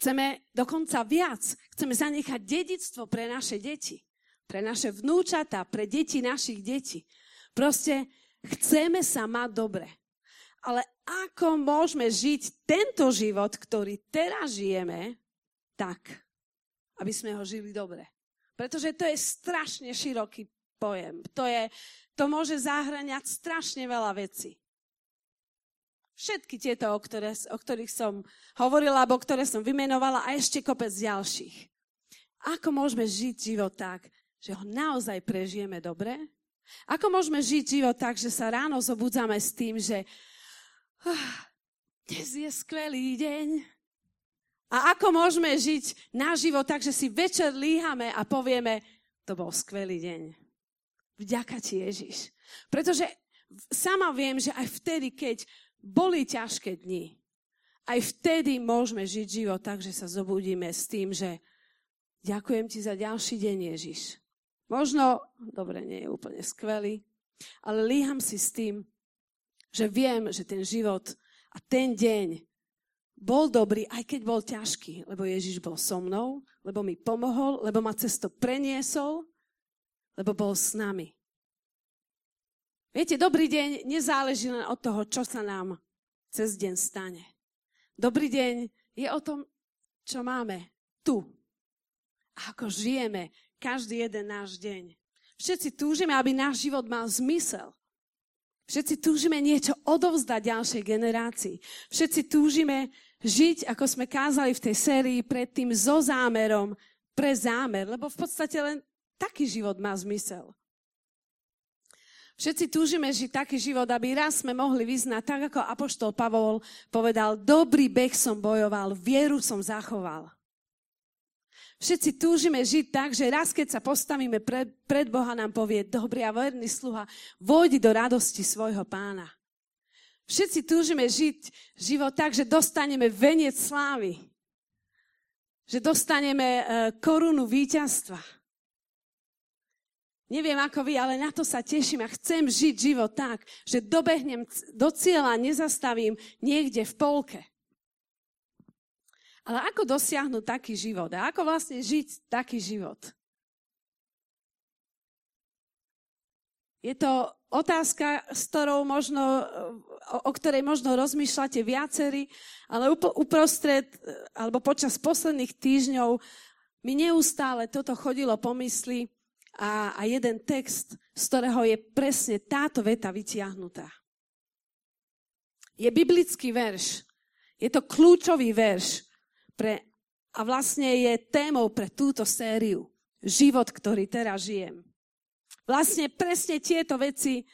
Chceme dokonca viac. Chceme zanechať dedictvo pre naše deti, pre naše vnúčata, pre deti našich detí. Proste chceme sa mať dobre. Ale ako môžeme žiť tento život, ktorý teraz žijeme, tak, aby sme ho žili dobre. Pretože to je strašne široký pojem. To, je, to môže zahraňať strašne veľa vecí. Všetky tieto, o, ktoré, o ktorých som hovorila, alebo ktoré som vymenovala a ešte kopec ďalších. Ako môžeme žiť život tak, že ho naozaj prežijeme dobre? Ako môžeme žiť život tak, že sa ráno zobudzame s tým, že uh, dnes je skvelý deň. A ako môžeme žiť náš život tak, že si večer líhame a povieme, to bol skvelý deň. Vďaka ti Ježiš. Pretože sama viem, že aj vtedy, keď boli ťažké dni. Aj vtedy môžeme žiť život tak, že sa zobudíme s tým, že ďakujem ti za ďalší deň, Ježiš. Možno, dobre, nie je úplne skvelý, ale líham si s tým, že viem, že ten život a ten deň bol dobrý, aj keď bol ťažký, lebo Ježiš bol so mnou, lebo mi pomohol, lebo ma cesto preniesol, lebo bol s nami. Viete, dobrý deň nezáleží len od toho, čo sa nám cez deň stane. Dobrý deň je o tom, čo máme tu. Ako žijeme každý jeden náš deň. Všetci túžime, aby náš život mal zmysel. Všetci túžime niečo odovzdať ďalšej generácii. Všetci túžime žiť, ako sme kázali v tej sérii predtým, so zámerom pre zámer, lebo v podstate len taký život má zmysel. Všetci túžime žiť taký život, aby raz sme mohli vyznať, tak ako Apoštol Pavol povedal, dobrý beh som bojoval, vieru som zachoval. Všetci túžime žiť tak, že raz, keď sa postavíme pred, pred Boha, nám povie, dobrý a verný sluha, vojdi do radosti svojho pána. Všetci túžime žiť život tak, že dostaneme veniec slávy. Že dostaneme eh, korunu víťazstva Neviem ako vy, ale na to sa teším a chcem žiť život tak, že dobehnem do cieľa, nezastavím niekde v polke. Ale ako dosiahnuť taký život? A ako vlastne žiť taký život? Je to otázka, s ktorou možno, o ktorej možno rozmýšľate viacerí, ale uprostred, alebo počas posledných týždňov mi neustále toto chodilo po mysli, a, a jeden text, z ktorého je presne táto veta vytiahnutá. Je biblický verš. Je to kľúčový verš pre, a vlastne je témou pre túto sériu. Život, ktorý teraz žijem. Vlastne presne tieto veci,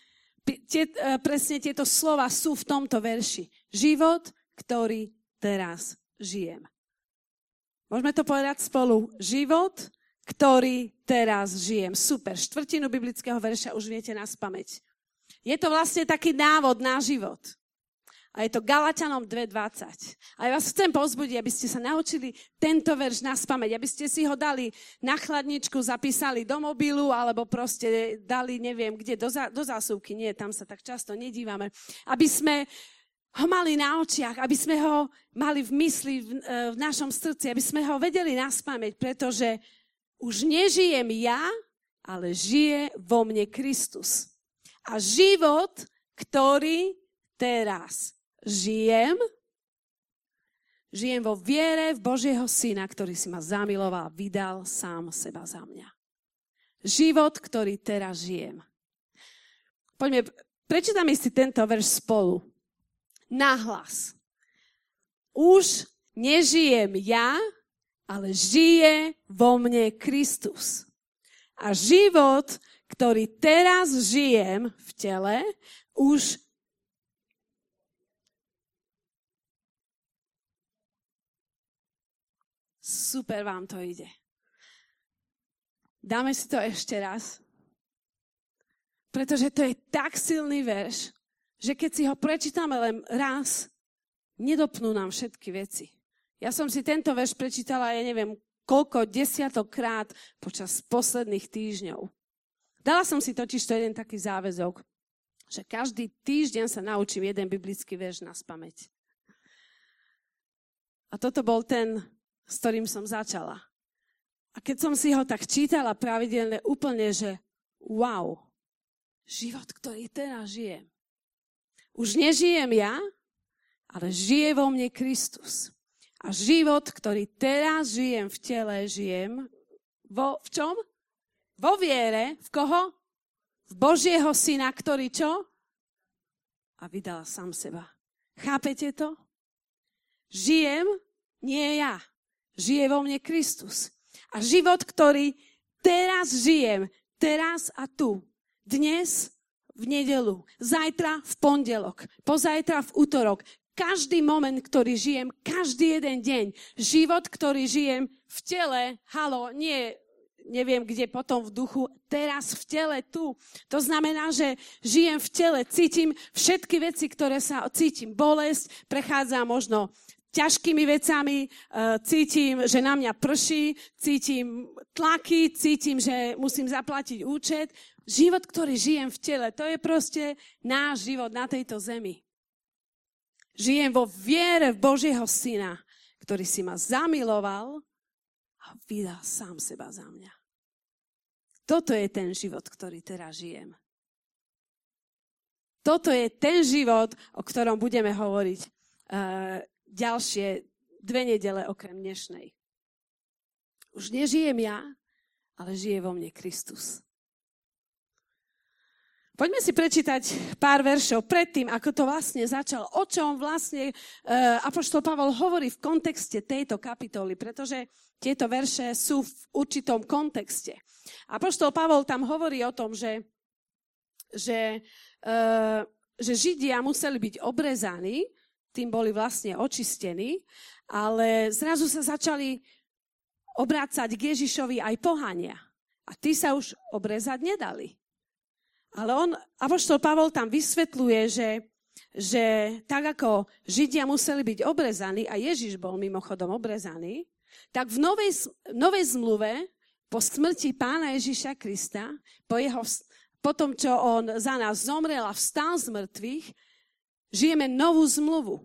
tie, e, presne tieto slova sú v tomto verši. Život, ktorý teraz žijem. Môžeme to povedať spolu. Život, ktorý teraz žijem. Super, štvrtinu biblického verša už viete na spameť. Je to vlastne taký návod na život. A je to Galatianom 2.20. A ja vás chcem pozbudiť, aby ste sa naučili tento verš na spameť, aby ste si ho dali na chladničku, zapísali do mobilu, alebo proste dali, neviem kde, do, zá, do zásuvky. Nie, tam sa tak často nedívame. Aby sme ho mali na očiach, aby sme ho mali v mysli, v, e, v našom srdci, aby sme ho vedeli naspamäť, pretože už nežijem ja, ale žije vo mne Kristus. A život, ktorý teraz žijem, žijem vo viere v Božieho Syna, ktorý si ma zamiloval a vydal sám seba za mňa. Život, ktorý teraz žijem. Poďme, prečítame si tento verš spolu. Nahlas. Už nežijem ja, ale žije vo mne Kristus. A život, ktorý teraz žijem v tele, už Super vám to ide. Dáme si to ešte raz. Pretože to je tak silný verš, že keď si ho prečítame len raz, nedopnú nám všetky veci. Ja som si tento verš prečítala, ja neviem, koľko desiatokrát počas posledných týždňov. Dala som si totiž to jeden taký záväzok, že každý týždeň sa naučím jeden biblický verš na spameť. A toto bol ten s ktorým som začala. A keď som si ho tak čítala pravidelne, úplne, že wow, život, ktorý teraz žijem. Už nežijem ja, ale žije vo mne Kristus. A život, ktorý teraz žijem v tele, žijem vo, v čom? Vo viere. V koho? V Božieho syna, ktorý čo? A vydal sám seba. Chápete to? Žijem, nie ja. Žije vo mne Kristus. A život, ktorý teraz žijem, teraz a tu, dnes v nedelu, zajtra v pondelok, pozajtra v útorok, každý moment, ktorý žijem, každý jeden deň, život, ktorý žijem v tele, halo, nie neviem kde potom v duchu, teraz v tele tu. To znamená, že žijem v tele, cítim všetky veci, ktoré sa cítim. Bolesť, prechádza možno ťažkými vecami, e, cítim, že na mňa prší, cítim tlaky, cítim, že musím zaplatiť účet. Život, ktorý žijem v tele, to je proste náš život na tejto zemi. Žijem vo viere v Božieho Syna, ktorý si ma zamiloval a vydal sám seba za mňa. Toto je ten život, ktorý teraz žijem. Toto je ten život, o ktorom budeme hovoriť uh, ďalšie dve nedele okrem dnešnej. Už nežijem ja, ale žije vo mne Kristus. Poďme si prečítať pár veršov predtým, ako to vlastne začal. O čom vlastne uh, Apoštol Pavol hovorí v kontexte tejto kapitoly, pretože tieto verše sú v určitom kontexte. Apoštol Pavol tam hovorí o tom, že, že, uh, že Židia museli byť obrezaní tým boli vlastne očistení, ale zrazu sa začali obrácať k Ježišovi aj pohania. A tí sa už obrezať nedali. Ale on, Avoštol Pavol tam vysvetľuje, že, že tak ako Židia museli byť obrezaní, a Ježiš bol mimochodom obrezaný, tak v novej, novej zmluve po smrti pána Ježiša Krista, po, jeho, po tom, čo on za nás zomrel a vstal z mŕtvych, žijeme novú zmluvu.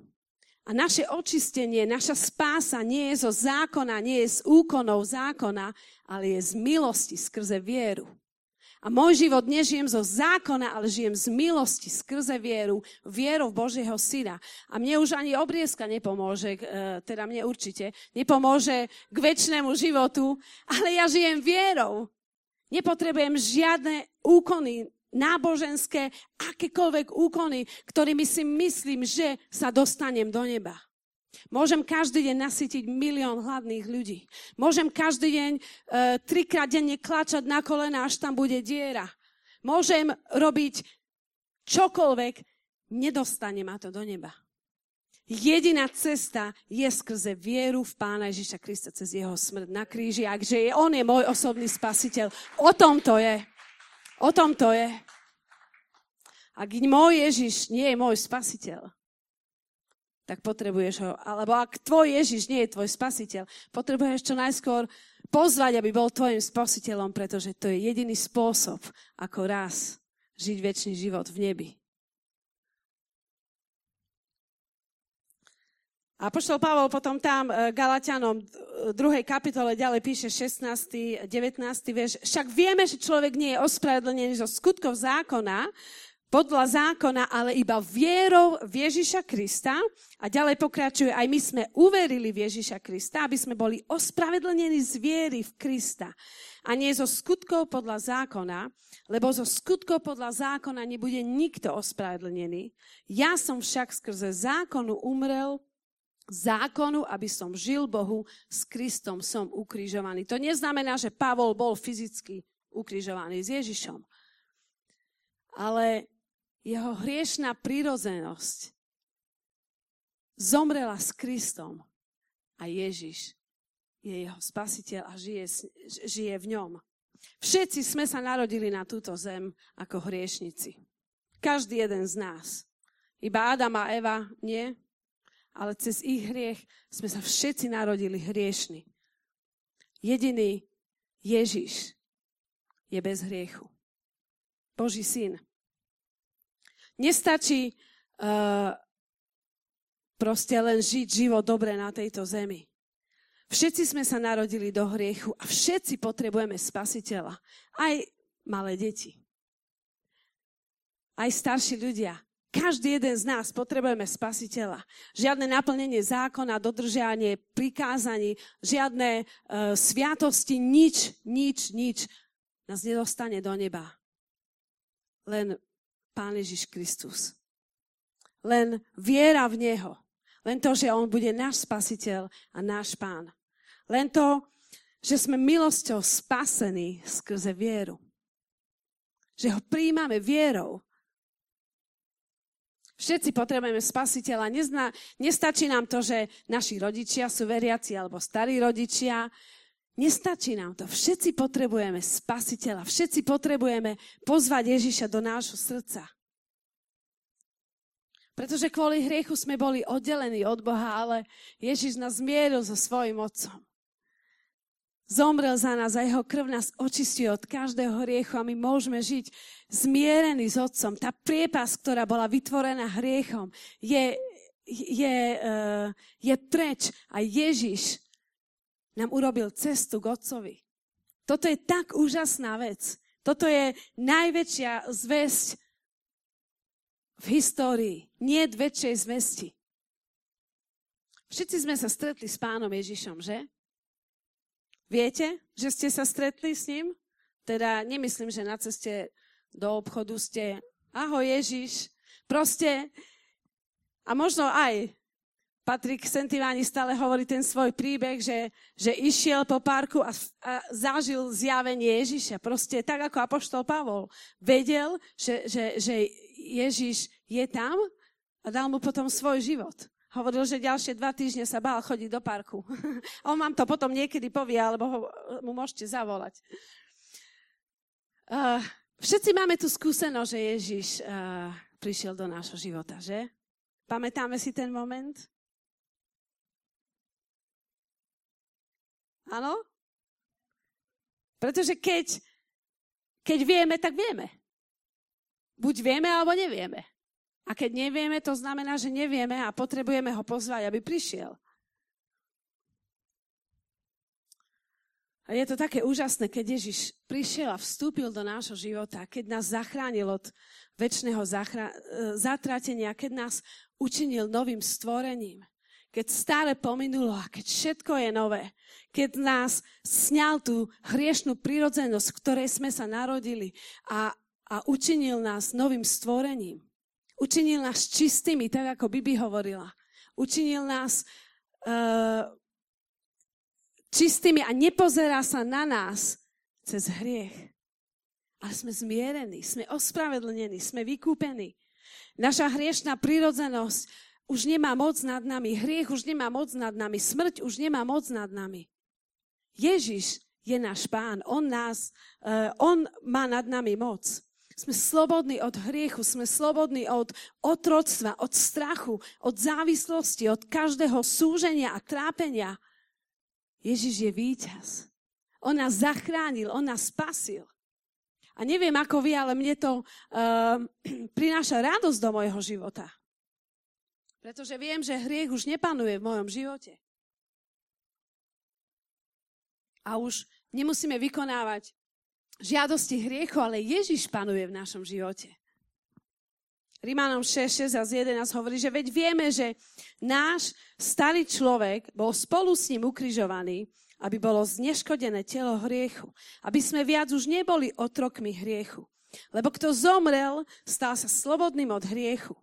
A naše očistenie, naša spása nie je zo zákona, nie je z úkonov zákona, ale je z milosti skrze vieru. A môj život nežijem zo zákona, ale žijem z milosti skrze vieru, vieru v Božieho Syna. A mne už ani obriezka nepomôže, e, teda mne určite, nepomôže k väčšnému životu, ale ja žijem vierou. Nepotrebujem žiadne úkony náboženské, akékoľvek úkony, ktorými si myslím, že sa dostanem do neba. Môžem každý deň nasytiť milión hladných ľudí. Môžem každý deň e, trikrát denne klačať na kolena, až tam bude diera. Môžem robiť čokoľvek, nedostane ma to do neba. Jediná cesta je skrze vieru v Pána Ježiša Krista cez jeho smrť na kríži, akže je, on je môj osobný spasiteľ. O tom to je. O tom to je. Ak môj Ježiš nie je môj spasiteľ, tak potrebuješ ho, alebo ak tvoj Ježiš nie je tvoj spasiteľ, potrebuješ čo najskôr pozvať, aby bol tvojim spasiteľom, pretože to je jediný spôsob, ako raz žiť väčší život v nebi. A poštol Pavol potom tam e, Galatianom 2. kapitole ďalej píše 16. 19. vieš, však vieme, že človek nie je ospravedlnený zo skutkov zákona, podľa zákona, ale iba vierou v Ježiša Krista. A ďalej pokračuje, aj my sme uverili v Ježiša Krista, aby sme boli ospravedlnení z viery v Krista. A nie zo skutkov podľa zákona, lebo zo skutkov podľa zákona nebude nikto ospravedlnený. Ja som však skrze zákonu umrel zákonu, aby som žil Bohu, s Kristom som ukrižovaný. To neznamená, že Pavol bol fyzicky ukrižovaný s Ježišom. Ale jeho hriešná prírodzenosť zomrela s Kristom a Ježiš je jeho spasiteľ a žije, žije v ňom. Všetci sme sa narodili na túto zem ako hriešnici. Každý jeden z nás. Iba Adam a Eva nie, ale cez ich hriech sme sa všetci narodili hriešni. Jediný Ježiš je bez hriechu. Boží syn. Nestačí uh, proste len žiť život dobre na tejto zemi. Všetci sme sa narodili do hriechu a všetci potrebujeme spasiteľa. Aj malé deti. Aj starší ľudia. Každý jeden z nás potrebujeme spasiteľa. Žiadne naplnenie zákona, dodržianie prikázaní, žiadne uh, sviatosti, nič, nič, nič nás nedostane do neba. Len Pán Ježiš Kristus. Len viera v Neho. Len to, že On bude náš spasiteľ a náš Pán. Len to, že sme milosťou spasení skrze vieru. Že ho príjmame vierou. Všetci potrebujeme spasiteľa. Nezna, nestačí nám to, že naši rodičia sú veriaci alebo starí rodičia. Nestačí nám to. Všetci potrebujeme spasiteľa. Všetci potrebujeme pozvať Ježiša do nášho srdca. Pretože kvôli hriechu sme boli oddelení od Boha, ale Ježiš nás zmieril so svojim Otcom. Zomrel za nás a jeho krv nás očistuje od každého hriechu a my môžeme žiť zmierení s Otcom. Tá priepas, ktorá bola vytvorená hriechom, je, je, uh, je preč a Ježiš nám urobil cestu k Otcovi. Toto je tak úžasná vec. Toto je najväčšia zväzť v histórii. Nie väčšej zvesti. Všetci sme sa stretli s pánom Ježišom, že? Viete, že ste sa stretli s ním? Teda nemyslím, že na ceste do obchodu ste ahoj Ježiš. Proste, a možno aj Patrik Sentiváni stále hovorí ten svoj príbeh, že, že išiel po parku a, a zažil zjavenie Ježiša. Proste tak ako Apoštol Pavol vedel, že, že, že Ježiš je tam a dal mu potom svoj život. Hovoril, že ďalšie dva týždne sa bál chodiť do parku. On vám to potom niekedy povie, alebo ho, mu môžete zavolať. Uh, všetci máme tú skúsenosť, že Ježiš uh, prišiel do nášho života, že? Pamätáme si ten moment? Áno? Pretože keď, keď vieme, tak vieme. Buď vieme, alebo nevieme. A keď nevieme, to znamená, že nevieme a potrebujeme ho pozvať, aby prišiel. A je to také úžasné, keď Ježiš prišiel a vstúpil do nášho života, keď nás zachránil od väčšného zachra- e, zatratenia, keď nás učinil novým stvorením, keď stále pominulo a keď všetko je nové, keď nás sňal tú hriešnú prirodzenosť, v ktorej sme sa narodili a, a učinil nás novým stvorením. Učinil nás čistými, tak ako Bibi hovorila. Učinil nás uh, čistými a nepozerá sa na nás cez hriech. Ale sme zmierení, sme ospravedlnení, sme vykúpení. Naša hriešná prírodzenosť už nemá moc nad nami, hriech už nemá moc nad nami, smrť už nemá moc nad nami. Ježiš je náš pán, on, nás, uh, on má nad nami moc. Sme slobodní od hriechu, sme slobodní od otroctva, od strachu, od závislosti, od každého súženia a trápenia. Ježiš je víťaz. On nás zachránil, on nás spasil. A neviem ako vy, ale mne to uh, prináša radosť do môjho života. Pretože viem, že hriech už nepanuje v mojom živote. A už nemusíme vykonávať žiadosti hriechu, ale Ježiš panuje v našom živote. Rimánom 6, 6 a 11 hovorí, že veď vieme, že náš starý človek bol spolu s ním ukrižovaný, aby bolo zneškodené telo hriechu. Aby sme viac už neboli otrokmi hriechu. Lebo kto zomrel, stal sa slobodným od hriechu.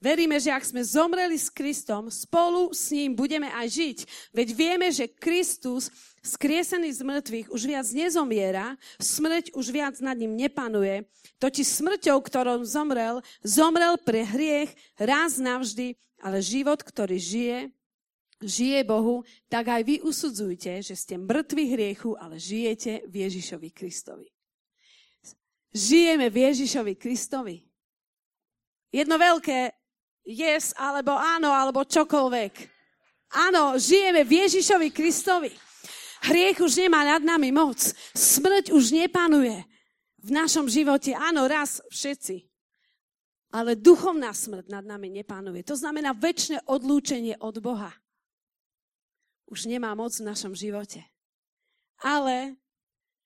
Veríme, že ak sme zomreli s Kristom, spolu s ním budeme aj žiť. Veď vieme, že Kristus, skriesený z mŕtvych, už viac nezomiera, smrť už viac nad ním nepanuje. Totiž smrťou, ktorou zomrel, zomrel pre hriech raz navždy, ale život, ktorý žije, žije Bohu, tak aj vy usudzujte, že ste mŕtvi hriechu, ale žijete v Ježišovi Kristovi. Žijeme v Ježišovi Kristovi. Jedno veľké yes, alebo áno, alebo čokoľvek. Áno, žijeme v Ježišovi Kristovi. Hriech už nemá nad nami moc. Smrť už nepanuje v našom živote. Áno, raz všetci. Ale duchovná smrť nad nami nepanuje. To znamená väčšie odlúčenie od Boha. už nemá moc v našom živote. Ale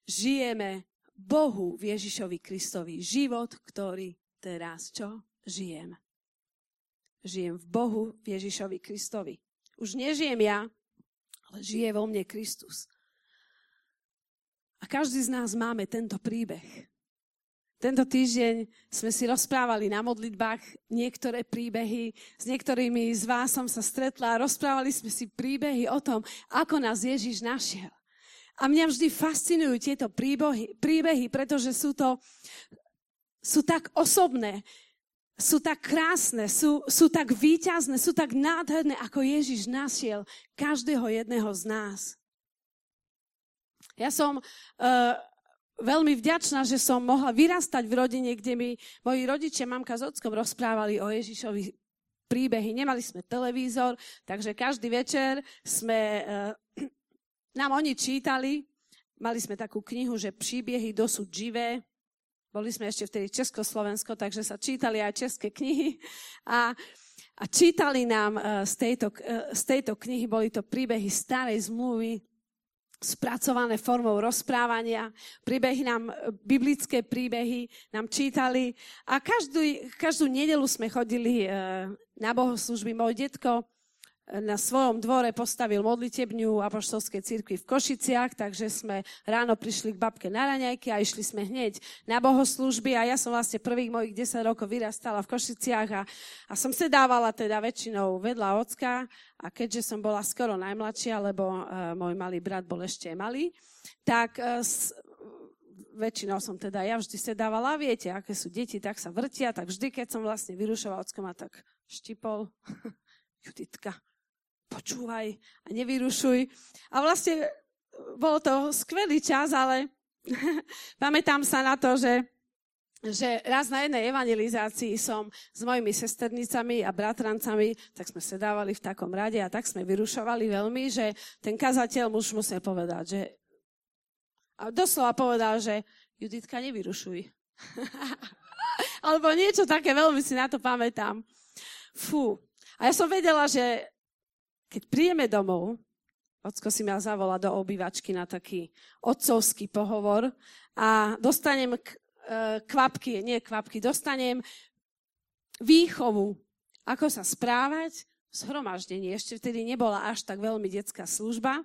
žijeme Bohu v Ježišovi Kristovi život, ktorý teraz čo? Žijem. Žijem v Bohu v Ježišovi Kristovi. Už nežijem ja, ale žije vo mne Kristus. A každý z nás máme tento príbeh. Tento týždeň sme si rozprávali na modlitbách niektoré príbehy. S niektorými z vás som sa stretla a rozprávali sme si príbehy o tom, ako nás Ježiš našiel. A mňa vždy fascinujú tieto príbehy, príbehy pretože sú to sú tak osobné, sú tak krásne, sú, sú tak výťazné, sú tak nádherné, ako Ježiš našiel každého jedného z nás. Ja som uh, veľmi vďačná, že som mohla vyrastať v rodine, kde mi moji rodičia, mamka s ockom, rozprávali o Ježišovi príbehy. Nemali sme televízor, takže každý večer sme, uh, nám oni čítali. Mali sme takú knihu, že príbehy dosud živé. Boli sme ešte vtedy Československo, takže sa čítali aj české knihy. A, a čítali nám uh, z tejto, uh, z tejto knihy, boli to príbehy starej zmluvy, spracované formou rozprávania. Príbehy nám, biblické príbehy nám čítali a každú, každú nedelu sme chodili e, na bohoslužby. Môj detko na svojom dvore postavil modlitebňu apoštolskej cirkvi v Košiciach, takže sme ráno prišli k babke na raňajky a išli sme hneď na bohoslužby a ja som vlastne prvých mojich 10 rokov vyrastala v Košiciach a, a som sedávala teda väčšinou vedľa ocka a keďže som bola skoro najmladšia, lebo uh, môj malý brat bol ešte malý, tak uh, s, väčšinou som teda ja vždy sedávala, viete, aké sú deti, tak sa vrtia, tak vždy, keď som vlastne vyrušovala ocko ma tak štipol, Juditka, počúvaj a nevyrušuj. A vlastne bol to skvelý čas, ale pamätám sa na to, že že raz na jednej evangelizácii som s mojimi sesternicami a bratrancami, tak sme sedávali v takom rade a tak sme vyrušovali veľmi, že ten kazateľ muž musel povedať, že a doslova povedal, že Juditka, nevyrušuj. Alebo niečo také, veľmi si na to pamätám. Fú. A ja som vedela, že keď príjeme domov, Ocko si ma zavolá do obývačky na taký otcovský pohovor a dostanem k, e, kvapky, nie kvapky, dostanem výchovu, ako sa správať, zhromaždenie. Ešte vtedy nebola až tak veľmi detská služba,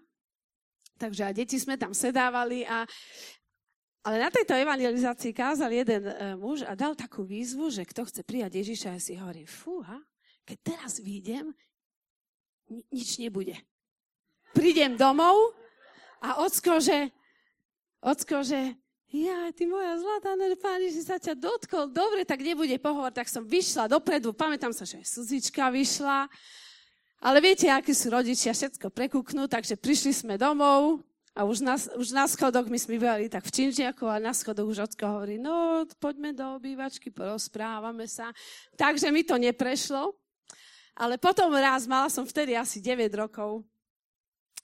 takže a deti sme tam sedávali a ale na tejto evangelizácii kázal jeden e, muž a dal takú výzvu, že kto chce prijať Ježiša, ja si hovorím, fúha, keď teraz výjdem, nič nebude. Prídem domov a ocko, že, ocko, že ja, ty moja zlatá, no pán si sa ťa dotkol, dobre, tak nebude pohovor, tak som vyšla dopredu, pamätám sa, že Suzička vyšla, ale viete, akí sú rodičia, všetko prekúknú, takže prišli sme domov a už na, už na schodoch my sme bývali tak v Činžiaku a na schodoch už Ocko hovorí, no poďme do obývačky, porozprávame sa. Takže mi to neprešlo. Ale potom raz, mala som vtedy asi 9 rokov,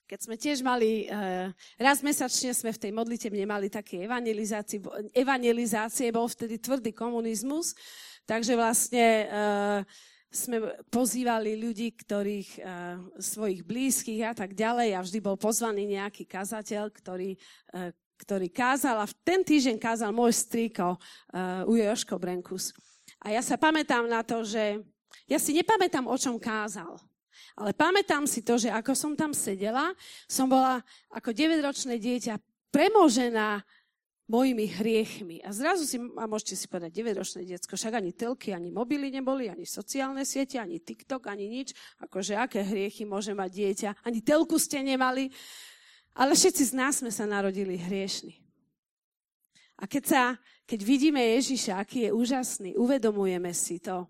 keď sme tiež mali, uh, raz mesačne sme v tej modlitebne mali také evangelizácie, evangelizácie, bol vtedy tvrdý komunizmus, takže vlastne uh, sme pozývali ľudí, ktorých, uh, svojich blízkych a tak ďalej a vždy bol pozvaný nejaký kazateľ, ktorý, ktorý kázal a v ten týždeň kázal môj strýko, Ujo Joško Brenkus. A ja sa pamätám na to, že ja si nepamätám, o čom kázal. Ale pamätám si to, že ako som tam sedela, som bola ako 9-ročné dieťa premožená mojimi hriechmi. A zrazu si, a môžete si povedať, 9-ročné diecko, však ani telky, ani mobily neboli, ani sociálne siete, ani TikTok, ani nič. Akože aké hriechy môže mať dieťa? Ani telku ste nemali. Ale všetci z nás sme sa narodili hriešni. A keď, sa, keď vidíme Ježiša, aký je úžasný, uvedomujeme si to,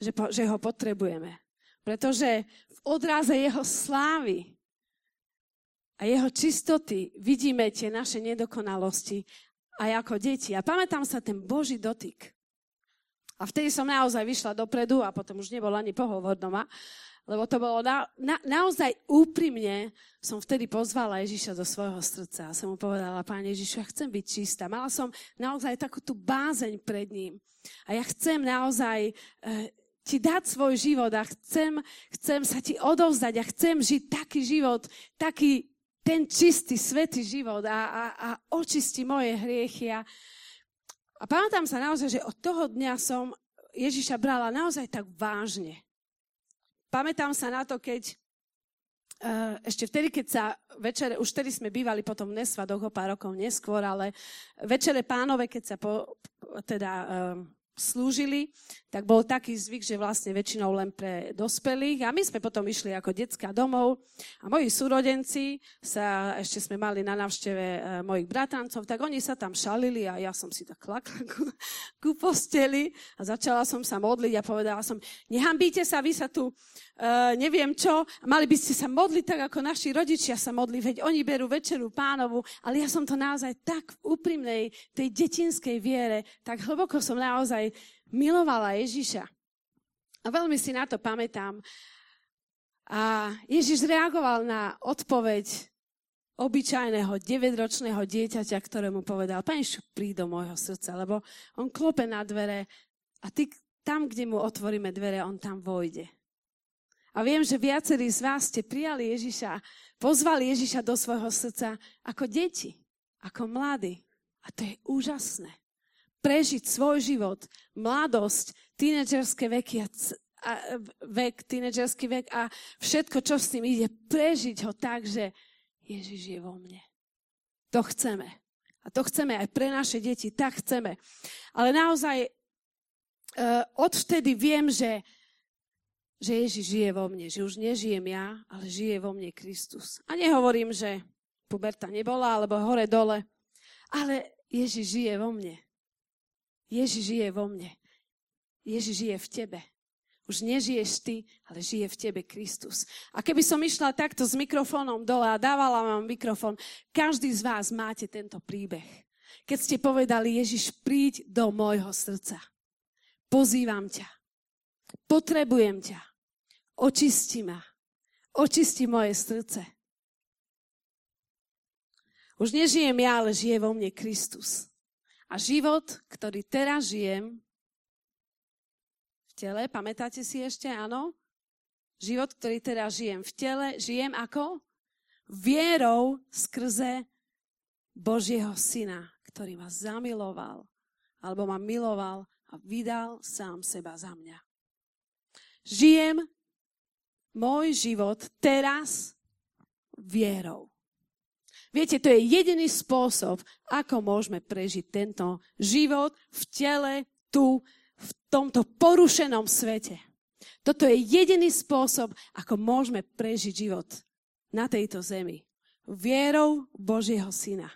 že, po, že ho potrebujeme. Pretože v odraze jeho slávy a jeho čistoty vidíme tie naše nedokonalosti aj ako deti. A pamätám sa ten Boží dotyk. A vtedy som naozaj vyšla dopredu a potom už nebol ani pohovor doma, lebo to bolo na, na, naozaj úprimne, som vtedy pozvala Ježiša do svojho srdca a som mu povedala, pán Ježišu, ja chcem byť čistá. Mala som naozaj takú tú bázeň pred ním. A ja chcem naozaj e, ti dať svoj život a chcem, chcem sa ti odovzdať a chcem žiť taký život, taký ten čistý, svetý život a, a, a očisti moje hriechy. A, a pamätám sa naozaj, že od toho dňa som Ježiša brala naozaj tak vážne. Pamätám sa na to, keď Uh, ešte vtedy, keď sa večere, už vtedy sme bývali potom v Nesvadoch o pár rokov neskôr, ale večere pánové, keď sa po, teda uh, slúžili, tak bol taký zvyk, že vlastne väčšinou len pre dospelých. A my sme potom išli ako detská domov a moji súrodenci sa, ešte sme mali na návšteve e, mojich bratrancov, tak oni sa tam šalili a ja som si tak klakla ku, ku posteli a začala som sa modliť a povedala som, nehambíte sa, vy sa tu uh, neviem čo, mali by ste sa modliť tak, ako naši rodičia sa modli, veď oni berú večeru pánovu, ale ja som to naozaj tak v úprimnej, tej detinskej viere, tak hlboko som naozaj milovala Ježiša. A veľmi si na to pamätám. A Ježiš reagoval na odpoveď obyčajného 9-ročného dieťaťa, ktorému povedal, Pane príď do môjho srdca, lebo on klope na dvere a ty tam, kde mu otvoríme dvere, on tam vojde. A viem, že viacerí z vás ste prijali Ježiša, pozvali Ježiša do svojho srdca ako deti, ako mladí. A to je úžasné prežiť svoj život, mladosť, tínedžerské veky a, a vek, tínedžerský vek a všetko, čo s tým ide, prežiť ho tak, že Ježiš je vo mne. To chceme. A to chceme aj pre naše deti, tak chceme. Ale naozaj uh, odvtedy viem, že, že Ježiš žije vo mne, že už nežijem ja, ale žije vo mne Kristus. A nehovorím, že puberta nebola, alebo hore-dole, ale Ježiš žije vo mne. Ježiš žije vo mne. Ježiš žije v tebe. Už nežiješ ty, ale žije v tebe Kristus. A keby som išla takto s mikrofónom dole a dávala vám mikrofón, každý z vás máte tento príbeh. Keď ste povedali, Ježiš, príď do môjho srdca. Pozývam ťa. Potrebujem ťa. Očisti ma. Očisti moje srdce. Už nežijem ja, ale žije vo mne Kristus. A život, ktorý teraz žijem v tele, pamätáte si ešte, áno? Život, ktorý teraz žijem v tele, žijem ako? Vierou skrze Božieho Syna, ktorý ma zamiloval, alebo ma miloval a vydal sám seba za mňa. Žijem môj život teraz vierou. Viete, to je jediný spôsob, ako môžeme prežiť tento život v tele, tu, v tomto porušenom svete. Toto je jediný spôsob, ako môžeme prežiť život na tejto zemi. Vierou Božieho Syna.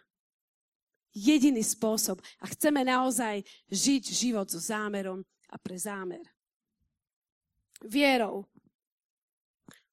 Jediný spôsob. A chceme naozaj žiť život so zámerom a pre zámer. Vierou.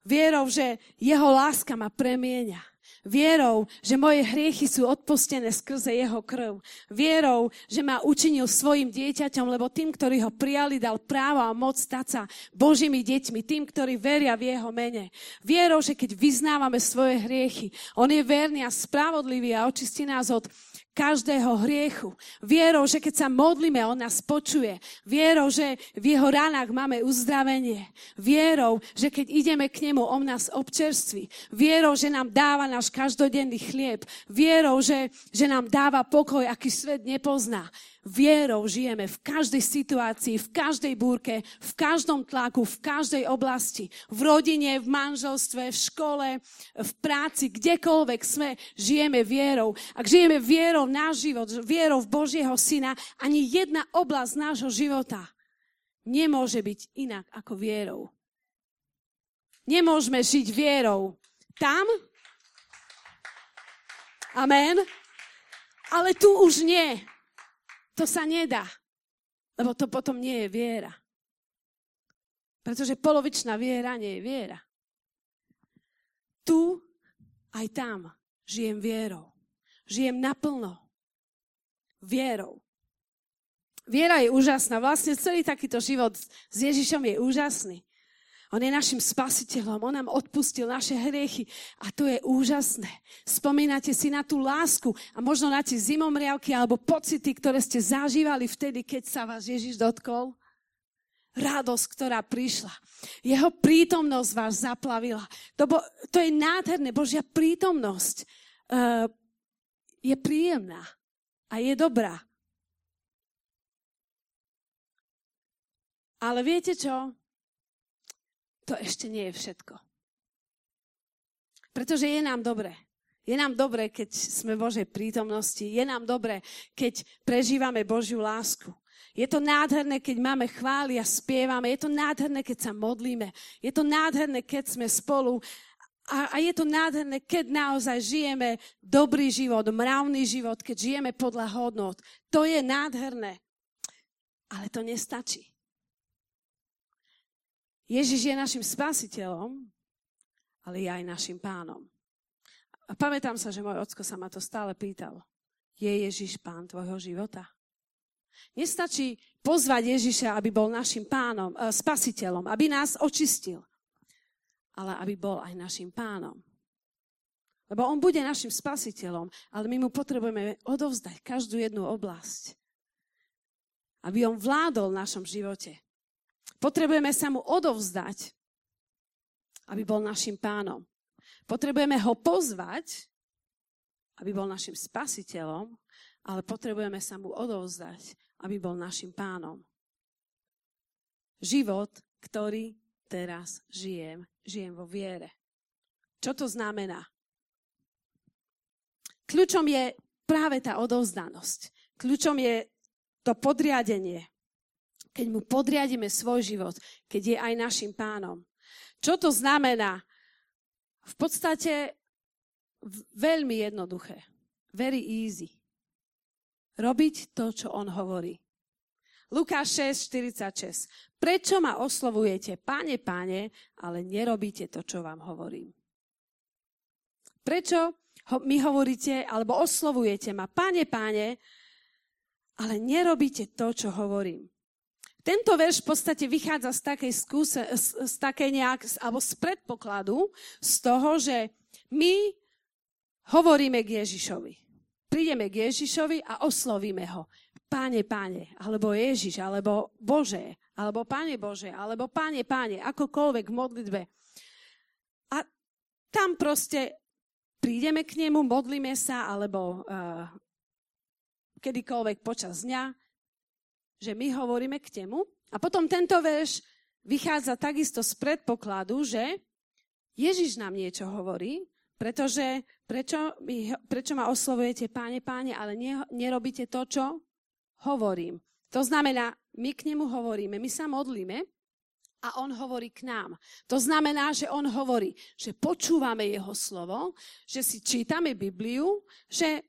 Vierou, že jeho láska ma premieňa. Vierou, že moje hriechy sú odpustené skrze jeho krv. Vierou, že ma učinil svojim dieťaťom, lebo tým, ktorí ho prijali, dal právo a moc stať sa Božími deťmi, tým, ktorí veria v jeho mene. Vierou, že keď vyznávame svoje hriechy, on je verný a spravodlivý a očistí nás od každého hriechu. Vierou, že keď sa modlíme, On nás počuje. Vierou, že v Jeho ranách máme uzdravenie. Vierou, že keď ideme k Nemu, On nás občerství. Vierou, že nám dáva náš každodenný chlieb. Vierou, že, že nám dáva pokoj, aký svet nepozná. Vierou žijeme v každej situácii, v každej búrke, v každom tlaku, v každej oblasti. V rodine, v manželstve, v škole, v práci, kdekoľvek sme, žijeme vierou. Ak žijeme vierou náš život, vierou v Božieho Syna, ani jedna oblasť nášho života nemôže byť inak ako vierou. Nemôžeme žiť vierou tam, amen, ale tu už nie. To sa nedá. Lebo to potom nie je viera. Pretože polovičná viera nie je viera. Tu aj tam žijem vierou. Žijem naplno. Vierou. Viera je úžasná. Vlastne celý takýto život s Ježišom je úžasný. On je našim spasiteľom, on nám odpustil naše hriechy a to je úžasné. Spomínate si na tú lásku a možno na tie zimomriavky alebo pocity, ktoré ste zažívali vtedy, keď sa vás Ježiš dotkol? radosť, ktorá prišla. Jeho prítomnosť vás zaplavila. To, bo, to je nádherné. Božia prítomnosť uh, je príjemná a je dobrá. Ale viete čo? To ešte nie je všetko. Pretože je nám dobre. Je nám dobre, keď sme v Božej prítomnosti. Je nám dobre, keď prežívame Božiu lásku. Je to nádherné, keď máme chváli a spievame. Je to nádherné, keď sa modlíme. Je to nádherné, keď sme spolu. A, a je to nádherné, keď naozaj žijeme dobrý život, mravný život, keď žijeme podľa hodnot. To je nádherné. Ale to nestačí. Ježiš je našim spasiteľom, ale je aj našim pánom. A pamätám sa, že môj ocko sa ma to stále pýtal. Je Ježiš pán tvojho života? Nestačí pozvať Ježiša, aby bol našim pánom, e, spasiteľom, aby nás očistil, ale aby bol aj našim pánom. Lebo on bude našim spasiteľom, ale my mu potrebujeme odovzdať každú jednu oblasť. Aby on vládol v našom živote. Potrebujeme sa mu odovzdať, aby bol našim pánom. Potrebujeme ho pozvať, aby bol našim spasiteľom, ale potrebujeme sa mu odovzdať, aby bol našim pánom. Život, ktorý teraz žijem, žijem vo viere. Čo to znamená? Kľúčom je práve tá odovzdanosť. Kľúčom je to podriadenie keď mu podriadíme svoj život, keď je aj našim pánom. Čo to znamená? V podstate veľmi jednoduché. Very easy. Robiť to, čo on hovorí. Lukáš 6, 46. Prečo ma oslovujete, páne, páne, ale nerobíte to, čo vám hovorím? Prečo mi hovoríte, alebo oslovujete ma, páne, páne, ale nerobíte to, čo hovorím? Tento verš v podstate vychádza z takej skúse, z, z takej nejak, alebo z predpokladu, z toho, že my hovoríme k Ježišovi. Prídeme k Ježišovi a oslovíme ho. Páne, páne, alebo Ježiš, alebo Bože, alebo Páne Bože, alebo Páne, páne, akokoľvek v modlitbe. A tam proste prídeme k nemu, modlíme sa, alebo uh, kedykoľvek počas dňa že my hovoríme k temu. A potom tento verš vychádza takisto z predpokladu, že Ježiš nám niečo hovorí, pretože prečo, my, prečo ma oslovujete páne, páne, ale ne, nerobíte to, čo hovorím. To znamená, my k nemu hovoríme, my sa modlíme a on hovorí k nám. To znamená, že on hovorí, že počúvame jeho slovo, že si čítame Bibliu, že,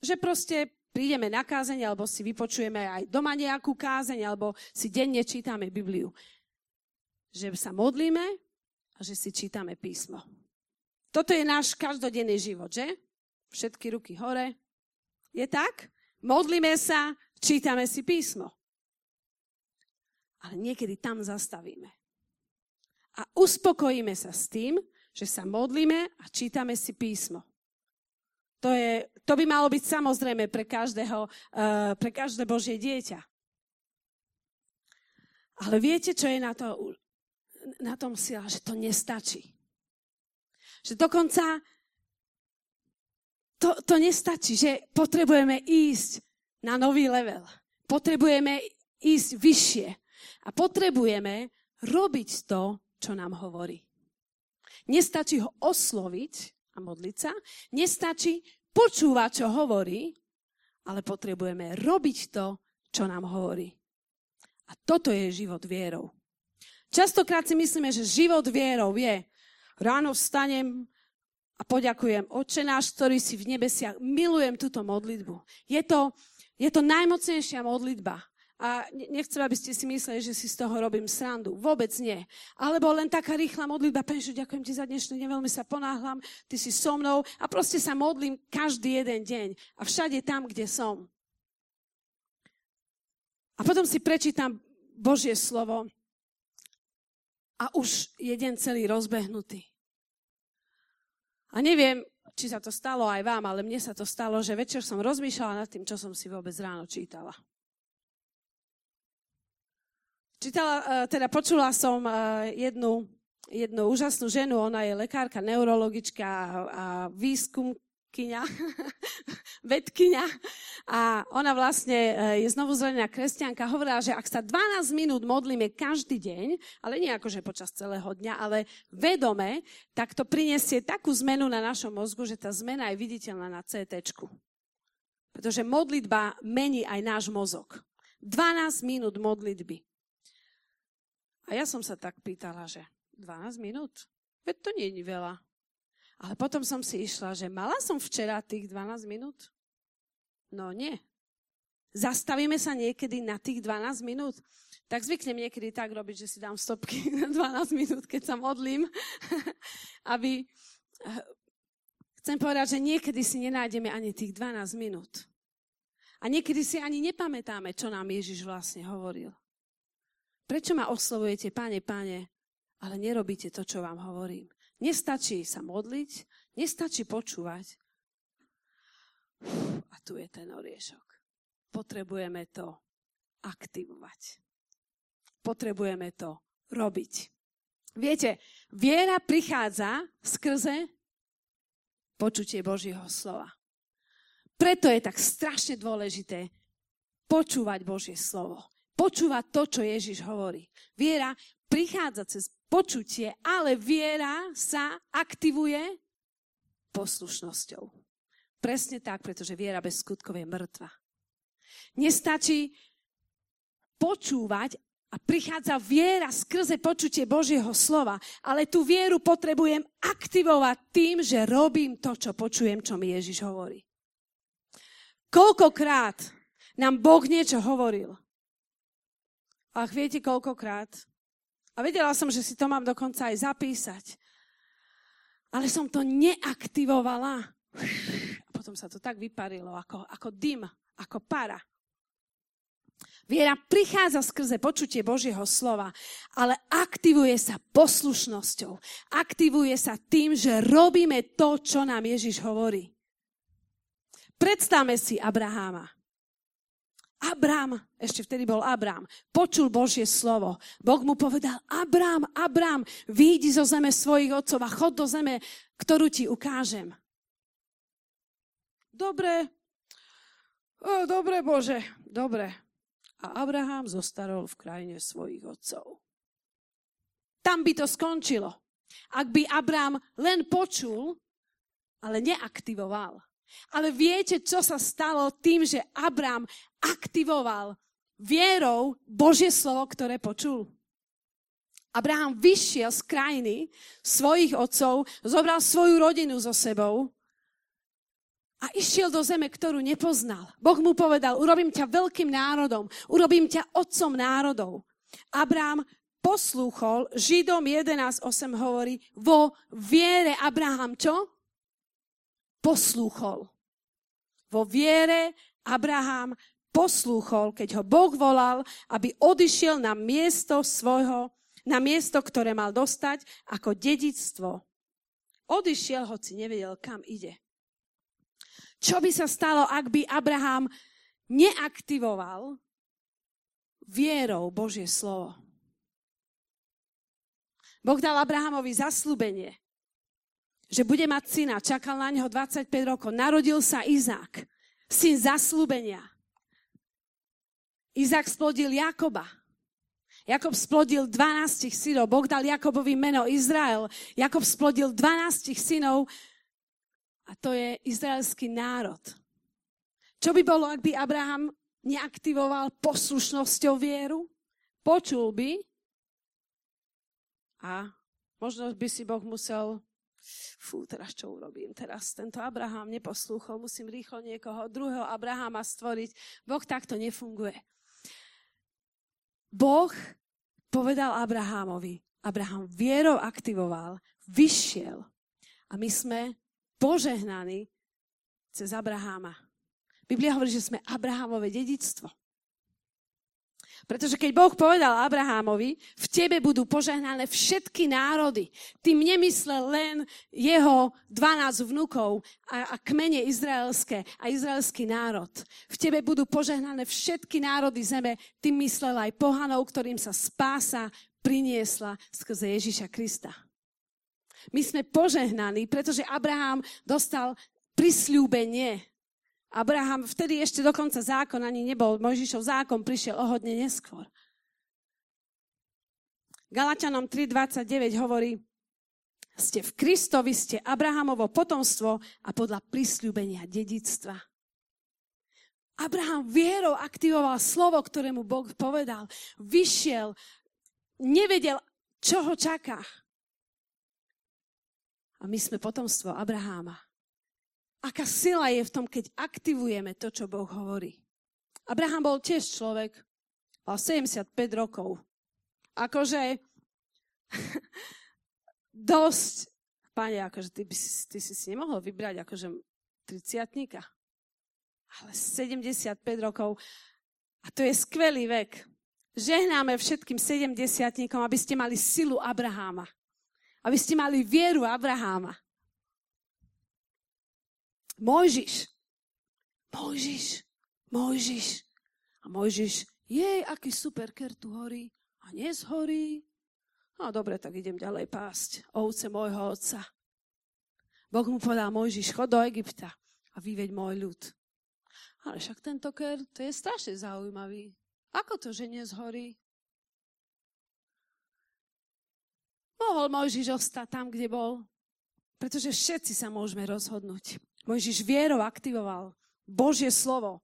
že proste prídeme na kázeň, alebo si vypočujeme aj doma nejakú kázeň, alebo si denne čítame Bibliu. Že sa modlíme a že si čítame písmo. Toto je náš každodenný život, že? Všetky ruky hore. Je tak? Modlíme sa, čítame si písmo. Ale niekedy tam zastavíme. A uspokojíme sa s tým, že sa modlíme a čítame si písmo. To, je, to by malo byť samozrejme pre, každého, uh, pre každé Božie dieťa. Ale viete, čo je na, to, na tom sila? Že to nestačí. Že dokonca to, to nestačí, že potrebujeme ísť na nový level. Potrebujeme ísť vyššie. A potrebujeme robiť to, čo nám hovorí. Nestačí ho osloviť, a modliť sa. Nestačí počúvať, čo hovorí, ale potrebujeme robiť to, čo nám hovorí. A toto je život vierou. Častokrát si myslíme, že život vierou je ráno vstanem a poďakujem Oče náš, ktorý si v nebesiach. Milujem túto modlitbu. Je to, je to najmocnejšia modlitba. A nechcem, aby ste si mysleli, že si z toho robím srandu. Vôbec nie. Alebo len taká rýchla modlitba. Penšu, ďakujem ti za dnešný deň, sa ponáhľam, ty si so mnou a proste sa modlím každý jeden deň. A všade tam, kde som. A potom si prečítam Božie slovo a už je deň celý rozbehnutý. A neviem, či sa to stalo aj vám, ale mne sa to stalo, že večer som rozmýšľala nad tým, čo som si vôbec ráno čítala. Čítala, teda počula som jednu, jednu úžasnú ženu, ona je lekárka, neurologička a výskumkyňa, vedkyňa a ona vlastne e, je znovu zranená kresťanka. Hovorila, že ak sa 12 minút modlíme každý deň, ale nie akože počas celého dňa, ale vedome, tak to prinesie takú zmenu na našom mozgu, že tá zmena je viditeľná na CT. Pretože modlitba mení aj náš mozog. 12 minút modlitby. A ja som sa tak pýtala, že 12 minút? Veď to nie je veľa. Ale potom som si išla, že mala som včera tých 12 minút? No nie. Zastavíme sa niekedy na tých 12 minút? Tak zvyknem niekedy tak robiť, že si dám stopky na 12 minút, keď sa modlím, aby... Eh, chcem povedať, že niekedy si nenájdeme ani tých 12 minút. A niekedy si ani nepamätáme, čo nám Ježiš vlastne hovoril. Prečo ma oslovujete, páne, páne, ale nerobíte to, čo vám hovorím? Nestačí sa modliť, nestačí počúvať. A tu je ten oriešok. Potrebujeme to aktivovať. Potrebujeme to robiť. Viete, viera prichádza skrze počutie Božieho slova. Preto je tak strašne dôležité počúvať Božie slovo. Počúvať to, čo Ježiš hovorí. Viera prichádza cez počutie, ale viera sa aktivuje poslušnosťou. Presne tak, pretože viera bez skutkov je mŕtva. Nestačí počúvať a prichádza viera skrze počutie Božieho slova, ale tú vieru potrebujem aktivovať tým, že robím to, čo počujem, čo mi Ježiš hovorí. Koľkokrát nám Boh niečo hovoril. Ach, viete koľkokrát? A vedela som, že si to mám dokonca aj zapísať. Ale som to neaktivovala. A potom sa to tak vyparilo, ako, ako dym, ako para. Viera prichádza skrze počutie Božieho slova, ale aktivuje sa poslušnosťou. Aktivuje sa tým, že robíme to, čo nám Ježiš hovorí. Predstavme si Abraháma. Abrám, ešte vtedy bol Abrám, počul Božie slovo. Boh mu povedal, Abrám, Abrám, výjdi zo zeme svojich otcov a chod do zeme, ktorú ti ukážem. Dobre, o, dobre Bože, dobre. A Abraham zostarol v krajine svojich otcov. Tam by to skončilo. Ak by Abrám len počul, ale neaktivoval, ale viete, čo sa stalo tým, že Abram aktivoval vierou Božie slovo, ktoré počul? Abraham vyšiel z krajiny svojich otcov, zobral svoju rodinu so sebou a išiel do zeme, ktorú nepoznal. Boh mu povedal, urobím ťa veľkým národom, urobím ťa otcom národov. Abraham poslúchol, Židom 11.8 hovorí, vo viere Abraham čo? Poslúchol. Vo viere Abraham poslúchol, keď ho Boh volal, aby odišiel na miesto svojho, na miesto, ktoré mal dostať ako dedictvo. Odišiel, hoci nevedel, kam ide. Čo by sa stalo, ak by Abraham neaktivoval vierou Božie slovo? Boh dal Abrahamovi zaslúbenie že bude mať syna. Čakal na neho 25 rokov. Narodil sa Izák, syn zaslúbenia. Izák splodil Jakoba. Jakob splodil 12 synov. Boh dal Jakobovi meno Izrael. Jakob splodil 12 synov a to je izraelský národ. Čo by bolo, ak by Abraham neaktivoval poslušnosťou vieru? Počul by a možno by si Boh musel fú, teraz čo urobím? Teraz tento Abraham neposlúchol, musím rýchlo niekoho druhého Abrahama stvoriť. Boh takto nefunguje. Boh povedal Abrahamovi, Abraham vierou aktivoval, vyšiel a my sme požehnaní cez Abraháma. Biblia hovorí, že sme Abrahamové dedictvo. Pretože keď Boh povedal Abrahámovi, v tebe budú požehnané všetky národy, tým nemyslel len jeho 12 vnukov a, a kmene izraelské a izraelský národ. V tebe budú požehnané všetky národy zeme, tým myslel aj pohanov, ktorým sa spása priniesla skrze Ježiša Krista. My sme požehnaní, pretože Abraham dostal prisľúbenie Abraham vtedy ešte dokonca zákon ani nebol, Mojžišov zákon prišiel o hodne neskôr. Galatianom 3.29 hovorí, ste v Kristovi, ste Abrahamovo potomstvo a podľa prisľúbenia dedictva. Abraham vierou aktivoval slovo, ktoré mu Boh povedal. Vyšiel, nevedel, čo ho čaká. A my sme potomstvo Abraháma. Aká sila je v tom, keď aktivujeme to, čo Boh hovorí. Abraham bol tiež človek, mal 75 rokov. Akože dosť, pane, akože ty, by si, ty si si nemohol vybrať akože 30 ale 75 rokov. A to je skvelý vek. Žehnáme všetkým 70 aby ste mali silu Abraháma. Aby ste mali vieru Abraháma. Mojžiš. Mojžiš. Mojžiš. A Mojžiš, jej, aký super ker tu horí. A nezhorí. No dobre, tak idem ďalej pásť ovce môjho otca. Boh mu povedal, Mojžiš, chod do Egypta a vyveď môj ľud. Ale však tento ker, to je strašne zaujímavý. Ako to, že nezhorí? Mohol Mojžiš ostať tam, kde bol, pretože všetci sa môžeme rozhodnúť. Mojžiš vierou aktivoval Božie slovo.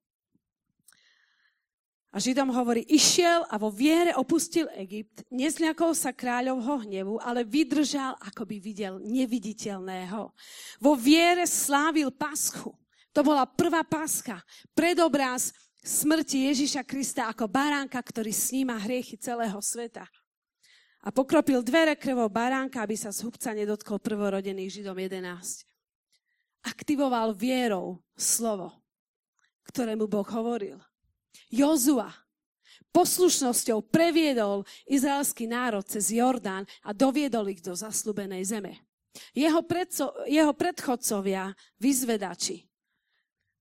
A Židom hovorí, išiel a vo viere opustil Egypt, nezľakol sa kráľovho hnevu, ale vydržal, ako by videl neviditeľného. Vo viere slávil paschu. To bola prvá paska, predobraz smrti Ježiša Krista ako baránka, ktorý sníma hriechy celého sveta. A pokropil dvere krvou baránka, aby sa z hubca nedotkol prvorodených Židom 11 aktivoval vierou slovo, ktorému Boh hovoril. Jozua poslušnosťou previedol izraelský národ cez Jordán a doviedol ich do zaslúbenej zeme. Jeho, predco, jeho predchodcovia, vyzvedači,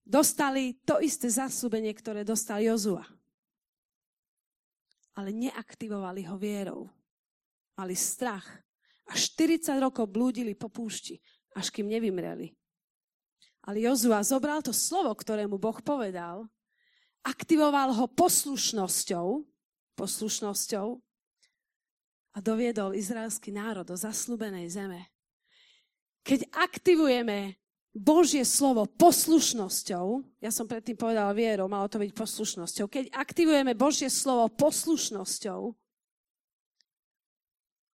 dostali to isté zaslúbenie, ktoré dostal Jozua. Ale neaktivovali ho vierou. Mali strach. A 40 rokov blúdili po púšti, až kým nevymreli. Ale Jozua zobral to slovo, ktoré mu Boh povedal, aktivoval ho poslušnosťou, poslušnosťou a doviedol izraelský národ do zaslúbenej zeme. Keď aktivujeme Božie slovo poslušnosťou, ja som predtým povedala vierou, malo to byť poslušnosťou, keď aktivujeme Božie slovo poslušnosťou,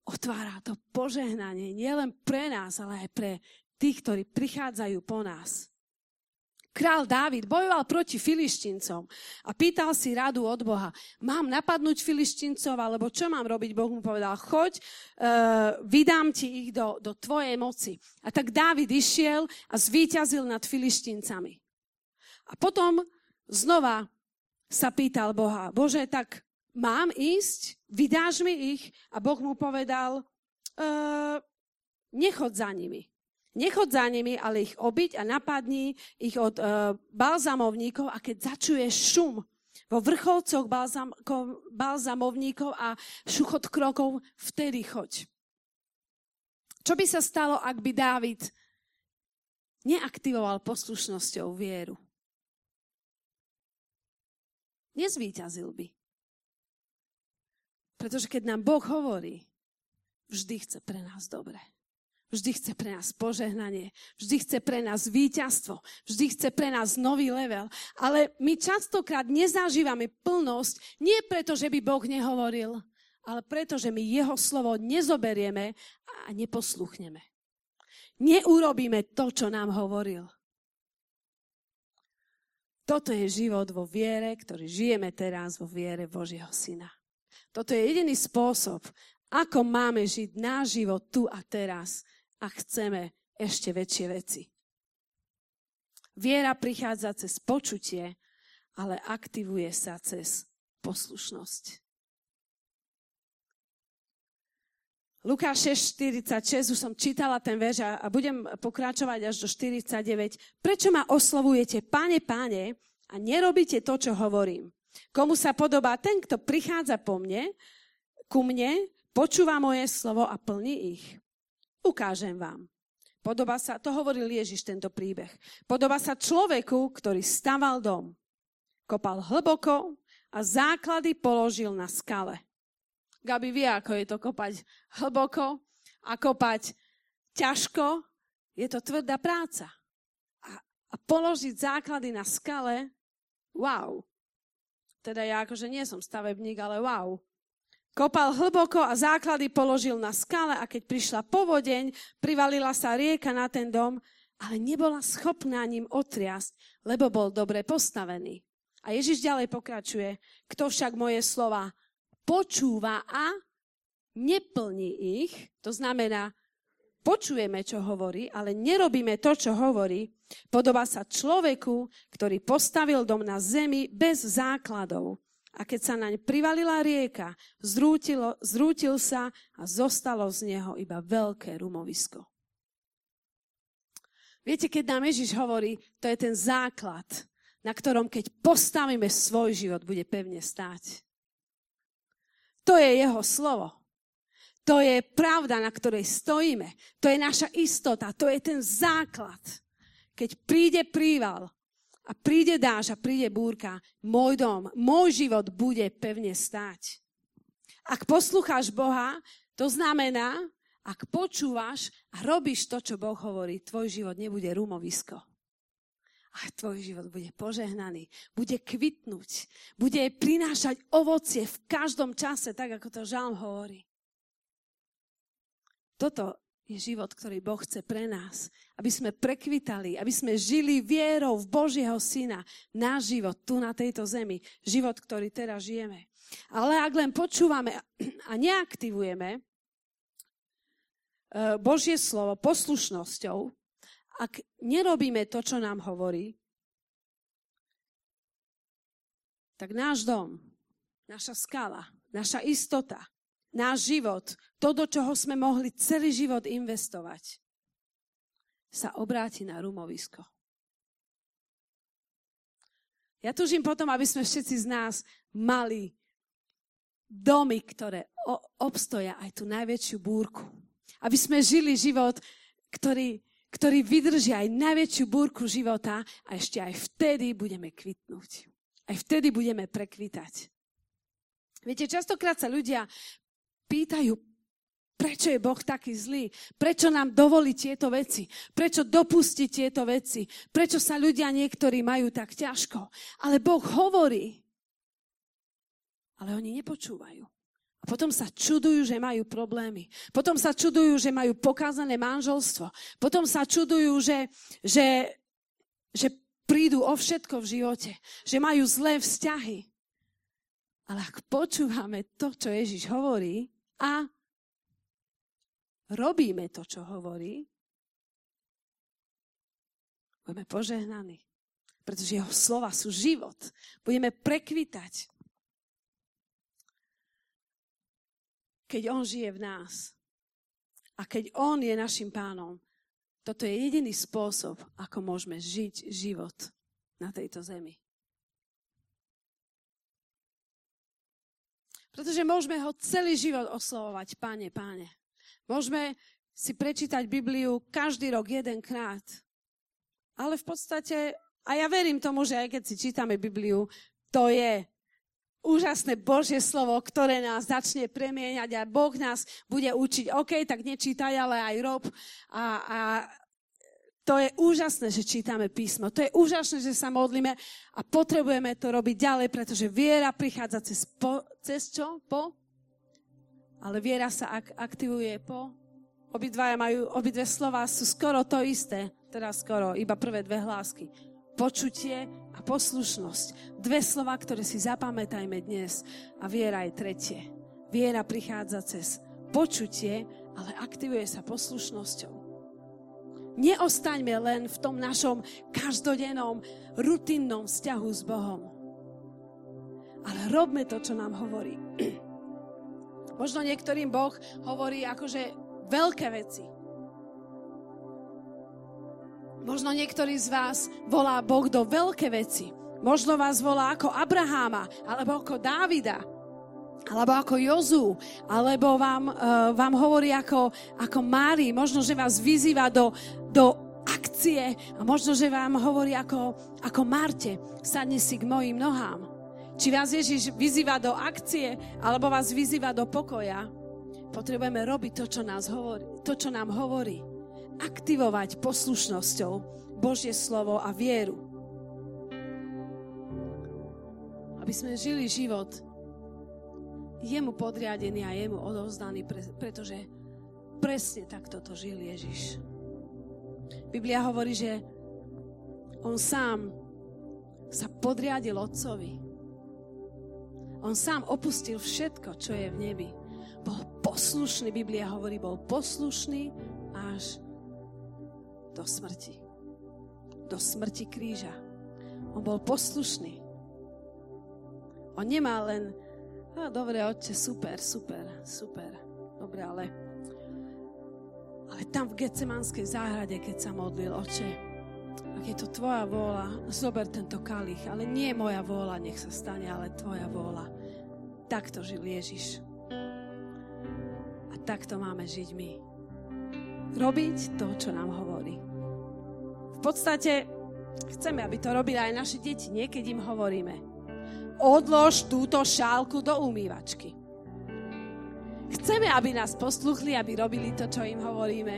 otvára to požehnanie nielen pre nás, ale aj pre tých, ktorí prichádzajú po nás. Král Dávid bojoval proti filištincom a pýtal si radu od Boha. Mám napadnúť filištincov, alebo čo mám robiť? Boh mu povedal, choď, uh, vydám ti ich do, do tvojej moci. A tak Dávid išiel a zvíťazil nad filištincami. A potom znova sa pýtal Boha, Bože, tak mám ísť? Vydáš mi ich? A Boh mu povedal, uh, nechod za nimi. Nechod za nimi, ale ich obiť a napadni ich od uh, balzamovníkov a keď začuješ šum vo vrcholcoch balzam, balzamovníkov a šuchot krokov, vtedy choď. Čo by sa stalo, ak by Dávid neaktivoval poslušnosťou vieru? Nezvýťazil by. Pretože keď nám Boh hovorí, vždy chce pre nás dobre. Vždy chce pre nás požehnanie, vždy chce pre nás víťazstvo, vždy chce pre nás nový level. Ale my častokrát nezažívame plnosť nie preto, že by Boh nehovoril, ale preto, že my jeho slovo nezoberieme a neposluchneme. Neurobíme to, čo nám hovoril. Toto je život vo viere, ktorý žijeme teraz vo viere Božieho Syna. Toto je jediný spôsob, ako máme žiť náš život tu a teraz a chceme ešte väčšie veci. Viera prichádza cez počutie, ale aktivuje sa cez poslušnosť. Lukáš 6.46, už som čítala ten verš a budem pokračovať až do 49. Prečo ma oslovujete, páne, páne, a nerobíte to, čo hovorím? Komu sa podobá ten, kto prichádza po mne, ku mne, počúva moje slovo a plní ich? Ukážem vám. Podoba sa, to hovoril Ježiš tento príbeh, podoba sa človeku, ktorý staval dom. Kopal hlboko a základy položil na skale. Gabi vie, ako je to kopať hlboko a kopať ťažko. Je to tvrdá práca. A, a položiť základy na skale, wow. Teda ja akože nie som stavebník, ale wow. Kopal hlboko a základy položil na skale a keď prišla povodeň, privalila sa rieka na ten dom, ale nebola schopná ním otriasť, lebo bol dobre postavený. A Ježiš ďalej pokračuje, kto však moje slova počúva a neplní ich, to znamená, počujeme, čo hovorí, ale nerobíme to, čo hovorí, podobá sa človeku, ktorý postavil dom na zemi bez základov. A keď sa naň privalila rieka, zrútilo, zrútil sa a zostalo z neho iba veľké rumovisko. Viete, keď nám Ježiš hovorí, to je ten základ, na ktorom keď postavíme svoj život, bude pevne stáť. To je jeho slovo. To je pravda, na ktorej stojíme. To je naša istota. To je ten základ. Keď príde príval a príde dáž a príde búrka, môj dom, môj život bude pevne stáť. Ak poslúcháš Boha, to znamená, ak počúvaš a robíš to, čo Boh hovorí, tvoj život nebude rumovisko a tvoj život bude požehnaný, bude kvitnúť, bude prinášať ovocie v každom čase, tak ako to Žalm hovorí. Toto je život, ktorý Boh chce pre nás. Aby sme prekvitali, aby sme žili vierou v Božieho Syna. Náš život tu na tejto zemi. Život, ktorý teraz žijeme. Ale ak len počúvame a neaktivujeme eh, Božie slovo poslušnosťou, ak nerobíme to, čo nám hovorí, tak náš dom, naša skala, naša istota, náš život, to, do čoho sme mohli celý život investovať, sa obráti na rumovisko. Ja tužím potom, aby sme všetci z nás mali domy, ktoré obstoja aj tú najväčšiu búrku. Aby sme žili život, ktorý ktorý vydrží aj najväčšiu búrku života a ešte aj vtedy budeme kvitnúť. Aj vtedy budeme prekvitať. Viete, častokrát sa ľudia pýtajú, prečo je Boh taký zlý, prečo nám dovolí tieto veci, prečo dopustí tieto veci, prečo sa ľudia niektorí majú tak ťažko. Ale Boh hovorí, ale oni nepočúvajú. Potom sa čudujú, že majú problémy. Potom sa čudujú, že majú pokázané manželstvo. Potom sa čudujú, že, že, že prídu o všetko v živote. Že majú zlé vzťahy. Ale ak počúvame to, čo Ježiš hovorí a robíme to, čo hovorí, budeme požehnaní. Pretože jeho slova sú život. Budeme prekvitať. keď On žije v nás a keď On je našim pánom, toto je jediný spôsob, ako môžeme žiť život na tejto zemi. Pretože môžeme ho celý život oslovovať, páne, páne. Môžeme si prečítať Bibliu každý rok jedenkrát. Ale v podstate, a ja verím tomu, že aj keď si čítame Bibliu, to je úžasné Božie slovo, ktoré nás začne premieňať a Boh nás bude učiť. OK, tak nečítaj, ale aj rob. A, a to je úžasné, že čítame písmo. To je úžasné, že sa modlíme a potrebujeme to robiť ďalej, pretože viera prichádza cez, po, cez čo? Po? Ale viera sa ak, aktivuje po. Obidvaja majú, obidve slova sú skoro to isté. Teda skoro, iba prvé dve hlásky počutie a poslušnosť. Dve slova, ktoré si zapamätajme dnes. A viera je tretie. Viera prichádza cez počutie, ale aktivuje sa poslušnosťou. Neostaňme len v tom našom každodennom, rutinnom vzťahu s Bohom. ale robme to, čo nám hovorí. Možno niektorým Boh hovorí akože veľké veci. Možno niektorý z vás volá Boh do veľké veci. Možno vás volá ako Abraháma, alebo ako Dávida, alebo ako Jozu, alebo vám, uh, vám hovorí ako, ako Mári. Možno, že vás vyzýva do, do akcie a možno, že vám hovorí ako, ako Marte, sadni si k mojim nohám. Či vás Ježiš vyzýva do akcie, alebo vás vyzýva do pokoja, potrebujeme robiť to, čo, nás hovorí, to, čo nám hovorí. Aktivovať poslušnosťou Božie slovo a vieru. Aby sme žili život jemu podriadený a jemu odovzdaný, pretože presne takto to žil Ježiš. Biblia hovorí, že on sám sa podriadil Otcovi on sám opustil všetko, čo je v nebi. Bol poslušný, Biblia hovorí, bol poslušný až do smrti. Do smrti kríža. On bol poslušný. On nemá len, a dobre, otče, super, super, super. Dobre, ale ale tam v Getsemanskej záhrade, keď sa modlil, oče, ak je to tvoja vôľa, zober tento kalich, ale nie moja vôľa, nech sa stane, ale tvoja vôľa. Takto žil Ježiš. A takto máme žiť my. Robiť to, čo nám hovorí. V podstate chceme, aby to robili aj naše deti. Niekedy im hovoríme, odlož túto šálku do umývačky. Chceme, aby nás posluchli, aby robili to, čo im hovoríme.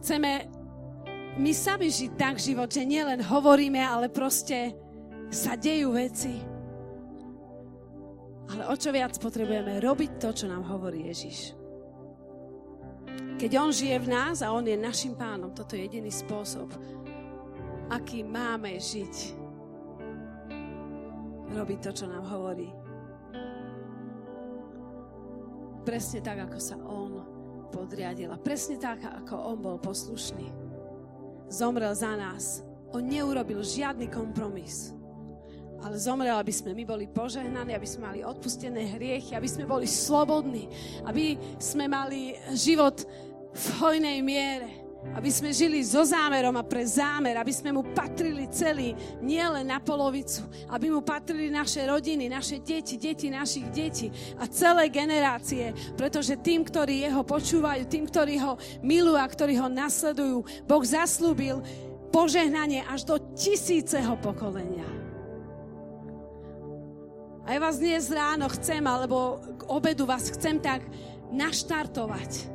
Chceme my sami žiť tak život, že nielen hovoríme, ale proste sa dejú veci. Ale o čo viac potrebujeme robiť to, čo nám hovorí Ježiš. Keď On žije v nás a On je našim pánom, toto je jediný spôsob, aký máme žiť. Robiť to, čo nám hovorí. Presne tak, ako sa On podriadil a presne tak, ako On bol poslušný zomrel za nás. On neurobil žiadny kompromis. Ale zomrel, aby sme my boli požehnaní, aby sme mali odpustené hriechy, aby sme boli slobodní, aby sme mali život v hojnej miere. Aby sme žili so zámerom a pre zámer, aby sme mu patrili celý, nielen na polovicu. Aby mu patrili naše rodiny, naše deti, deti našich detí a celé generácie. Pretože tým, ktorí jeho počúvajú, tým, ktorí ho milujú a ktorí ho nasledujú, Boh zaslúbil požehnanie až do tisíceho pokolenia. A ja vás dnes ráno chcem, alebo k obedu vás chcem tak naštartovať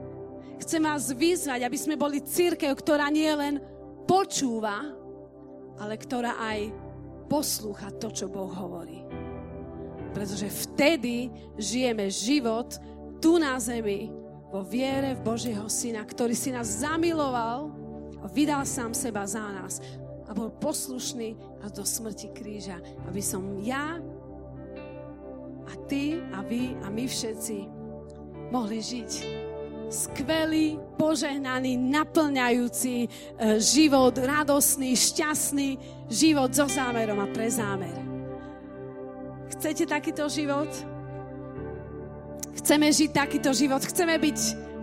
Chcem vás vyzvať, aby sme boli církev, ktorá nie len počúva, ale ktorá aj poslúcha to, čo Boh hovorí. Pretože vtedy žijeme život tu na zemi vo viere v Božieho Syna, ktorý si nás zamiloval a vydal sám seba za nás a bol poslušný až do smrti kríža, aby som ja a ty a vy a my všetci mohli žiť skvelý, požehnaný, naplňajúci e, život, radosný, šťastný život so zámerom a pre zámer. Chcete takýto život? Chceme žiť takýto život, chceme byť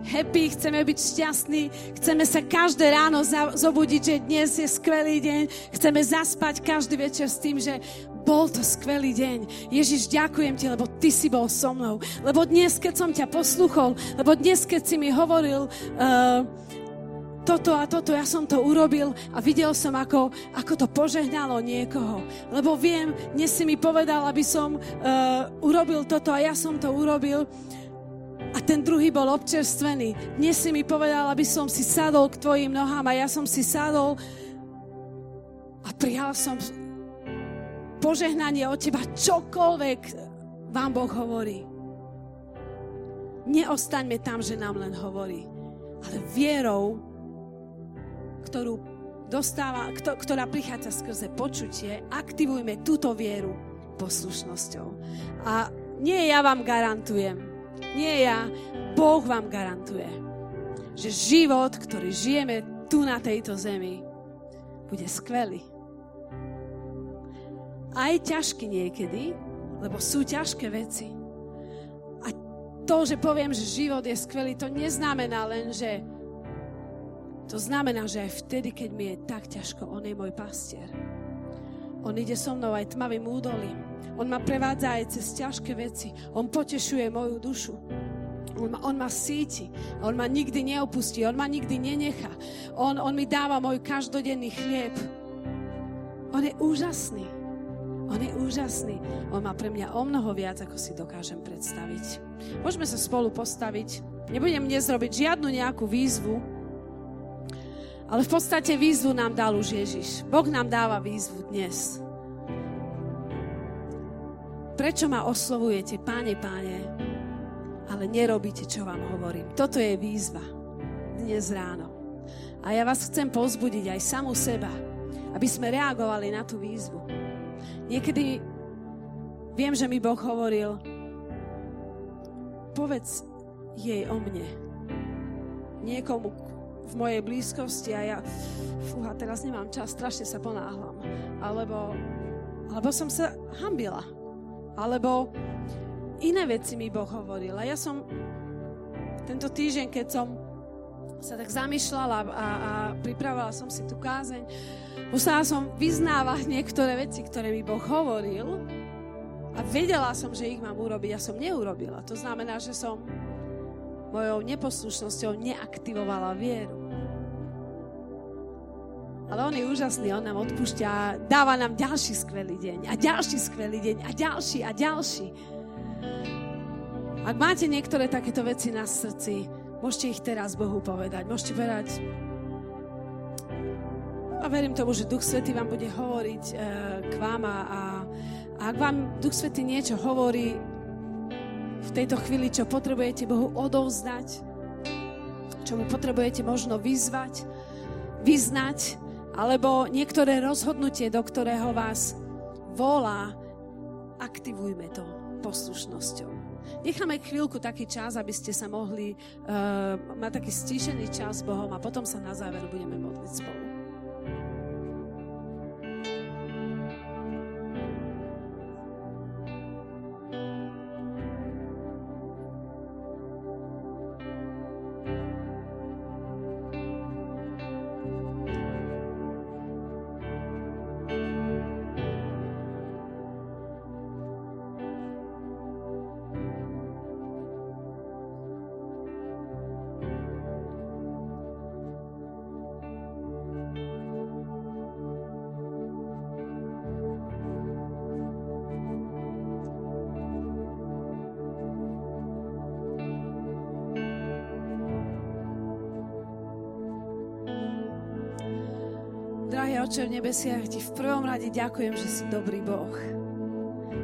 happy, chceme byť šťastní, chceme sa každé ráno zobudiť, že dnes je skvelý deň, chceme zaspať každý večer s tým, že bol to skvelý deň. Ježiš, ďakujem ti, lebo ty si bol so mnou. Lebo dnes, keď som ťa posluchol, lebo dnes, keď si mi hovoril uh, toto a toto, ja som to urobil a videl som, ako, ako to požehnalo niekoho. Lebo viem, dnes si mi povedal, aby som uh, urobil toto a ja som to urobil a ten druhý bol občerstvený. Dnes si mi povedal, aby som si sadol k tvojim nohám a ja som si sadol a prijal som požehnanie od teba, čokoľvek vám Boh hovorí. Neostaňme tam, že nám len hovorí, ale vierou, ktorú dostáva, ktorá prichádza skrze počutie, aktivujme túto vieru poslušnosťou. A nie ja vám garantujem, nie ja, Boh vám garantuje, že život, ktorý žijeme tu na tejto zemi, bude skvelý aj ťažký niekedy, lebo sú ťažké veci. A to, že poviem, že život je skvelý, to neznamená len, že to znamená, že aj vtedy, keď mi je tak ťažko, On je môj pastier. On ide so mnou aj tmavým údolím. On ma prevádza aj cez ťažké veci. On potešuje moju dušu. On ma, on ma síti. On ma nikdy neopustí. On ma nikdy nenechá. On, on mi dáva môj každodenný chlieb. On je úžasný. On je úžasný. On má pre mňa o mnoho viac, ako si dokážem predstaviť. Môžeme sa spolu postaviť. Nebudem dnes robiť žiadnu nejakú výzvu, ale v podstate výzvu nám dal už Ježiš. Boh nám dáva výzvu dnes. Prečo ma oslovujete, páne, páne, ale nerobíte, čo vám hovorím? Toto je výzva dnes ráno. A ja vás chcem pozbudiť aj samú seba, aby sme reagovali na tú výzvu. Niekedy viem, že mi Boh hovoril, povedz jej o mne. Niekomu, v mojej blízkosti a ja, fúha, teraz nemám čas, strašne sa ponáhlam. Alebo, alebo som sa hambila. Alebo iné veci mi Boh hovoril. A ja som tento týždeň, keď som sa tak zamýšľala a, a pripravovala som si tú kázeň, musela som vyznávať niektoré veci, ktoré mi Boh hovoril a vedela som, že ich mám urobiť a som neurobila. To znamená, že som mojou neposlušnosťou neaktivovala vieru. Ale on je úžasný, on nám odpúšťa, dáva nám ďalší skvelý deň a ďalší skvelý deň a ďalší a ďalší. Ak máte niektoré takéto veci na srdci, môžete ich teraz Bohu povedať. Môžete povedať, a verím tomu, že Duch Svetý vám bude hovoriť e, k vám a, a ak vám Duch Svetý niečo hovorí, v tejto chvíli, čo potrebujete Bohu odovzdať, čo mu potrebujete možno vyzvať, vyznať, alebo niektoré rozhodnutie, do ktorého vás volá, aktivujme to poslušnosťou. Necháme chvíľku taký čas, aby ste sa mohli uh, mať taký stíšený čas s Bohom a potom sa na záver budeme modliť spolu. Nebesiach, ti v prvom rade ďakujem, že si dobrý Boh.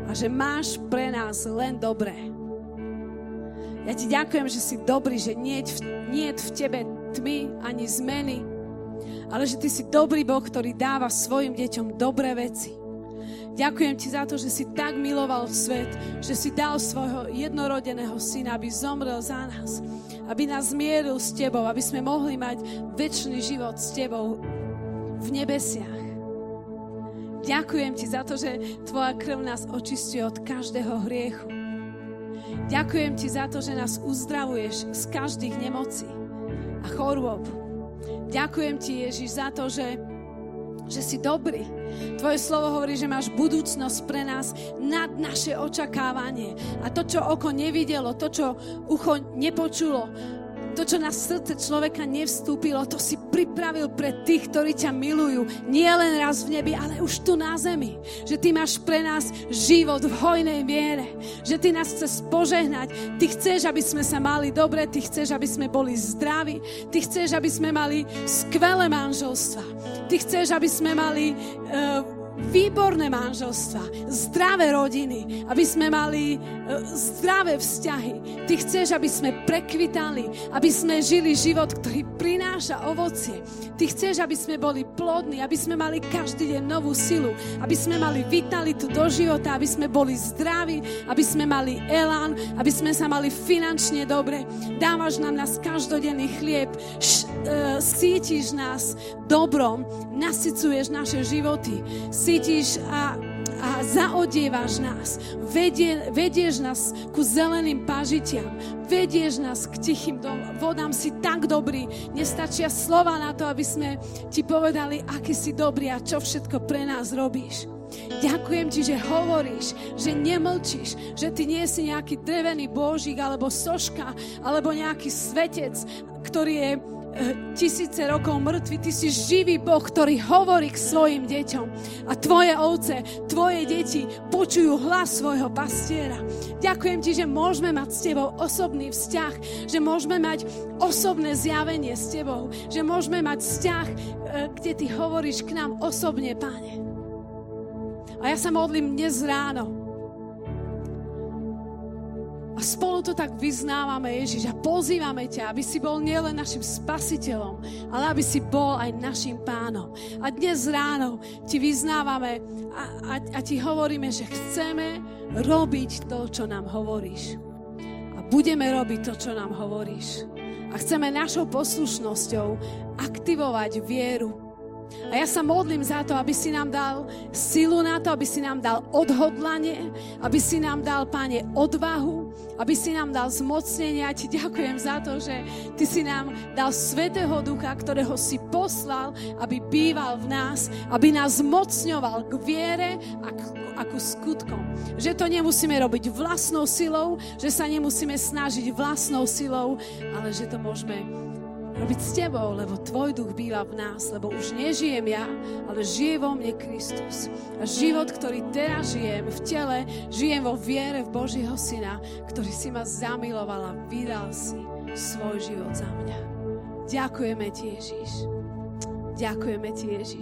A že máš pre nás len dobré. Ja ti ďakujem, že si dobrý, že nie v, nie v tebe tmy ani zmeny, ale že ty si dobrý Boh, ktorý dáva svojim deťom dobré veci. Ďakujem ti za to, že si tak miloval svet, že si dal svojho jednorodeného syna, aby zomrel za nás, aby nás zmieril s tebou, aby sme mohli mať väčší život s tebou v nebesiach. Ďakujem ti za to, že tvoja krv nás očistuje od každého hriechu. Ďakujem ti za to, že nás uzdravuješ z každých nemocí a chorôb. Ďakujem ti, Ježiš, za to, že, že si dobrý. Tvoje slovo hovorí, že máš budúcnosť pre nás nad naše očakávanie. A to, čo oko nevidelo, to, čo ucho nepočulo, to, čo na srdce človeka nevstúpilo, to si pripravil pre tých, ktorí ťa milujú. Nie len raz v nebi, ale už tu na zemi. Že ty máš pre nás život v hojnej miere. Že ty nás chceš požehnať. Ty chceš, aby sme sa mali dobre. Ty chceš, aby sme boli zdraví. Ty chceš, aby sme mali skvelé manželstva. Ty chceš, aby sme mali uh, výborné manželstva, zdravé rodiny, aby sme mali e, zdravé vzťahy. Ty chceš, aby sme prekvitali, aby sme žili život, ktorý prináša ovocie. Ty chceš, aby sme boli plodní, aby sme mali každý deň novú silu, aby sme mali vitalitu do života, aby sme boli zdraví, aby sme mali elán, aby sme sa mali finančne dobre. Dávaš nám nás každodenný chlieb, š, uh, sítiš nás dobrom, nasycuješ naše životy, cítiš a, a zaodievaš nás. Vedie, vedieš nás ku zeleným pažitiam. Vedieš nás k tichým vodám. Si tak dobrý. Nestačia slova na to, aby sme ti povedali, aký si dobrý a čo všetko pre nás robíš. Ďakujem ti, že hovoríš, že nemlčíš, že ty nie si nejaký drevený božík alebo soška alebo nejaký svetec, ktorý je tisíce rokov mŕtvy. Ty si živý Boh, ktorý hovorí k svojim deťom. A tvoje ovce, tvoje deti počujú hlas svojho pastiera. Ďakujem ti, že môžeme mať s tebou osobný vzťah, že môžeme mať osobné zjavenie s tebou, že môžeme mať vzťah, eh, kde ty hovoríš k nám osobne, Pane. A ja sa modlím dnes ráno, a spolu to tak vyznávame, Ježiš, a pozývame ťa, aby si bol nielen našim spasiteľom, ale aby si bol aj našim pánom. A dnes ráno ti vyznávame a, a, a ti hovoríme, že chceme robiť to, čo nám hovoríš. A budeme robiť to, čo nám hovoríš. A chceme našou poslušnosťou aktivovať vieru a ja sa modlím za to, aby si nám dal silu na to, aby si nám dal odhodlanie, aby si nám dal, Pane, odvahu, aby si nám dal zmocnenie. A ti ďakujem za to, že Ty si nám dal Svetého Ducha, ktorého si poslal, aby býval v nás, aby nás zmocňoval k viere a k, a ku skutkom. Že to nemusíme robiť vlastnou silou, že sa nemusíme snažiť vlastnou silou, ale že to môžeme robiť s Tebou, lebo Tvoj duch býva v nás, lebo už nežijem ja, ale žije vo mne Kristus. A život, ktorý teraz žijem v tele, žijem vo viere v Božího Syna, ktorý si ma zamiloval a vydal si svoj život za mňa. Ďakujeme Ti, Ježiš. Ďakujeme Ti, Ježiš.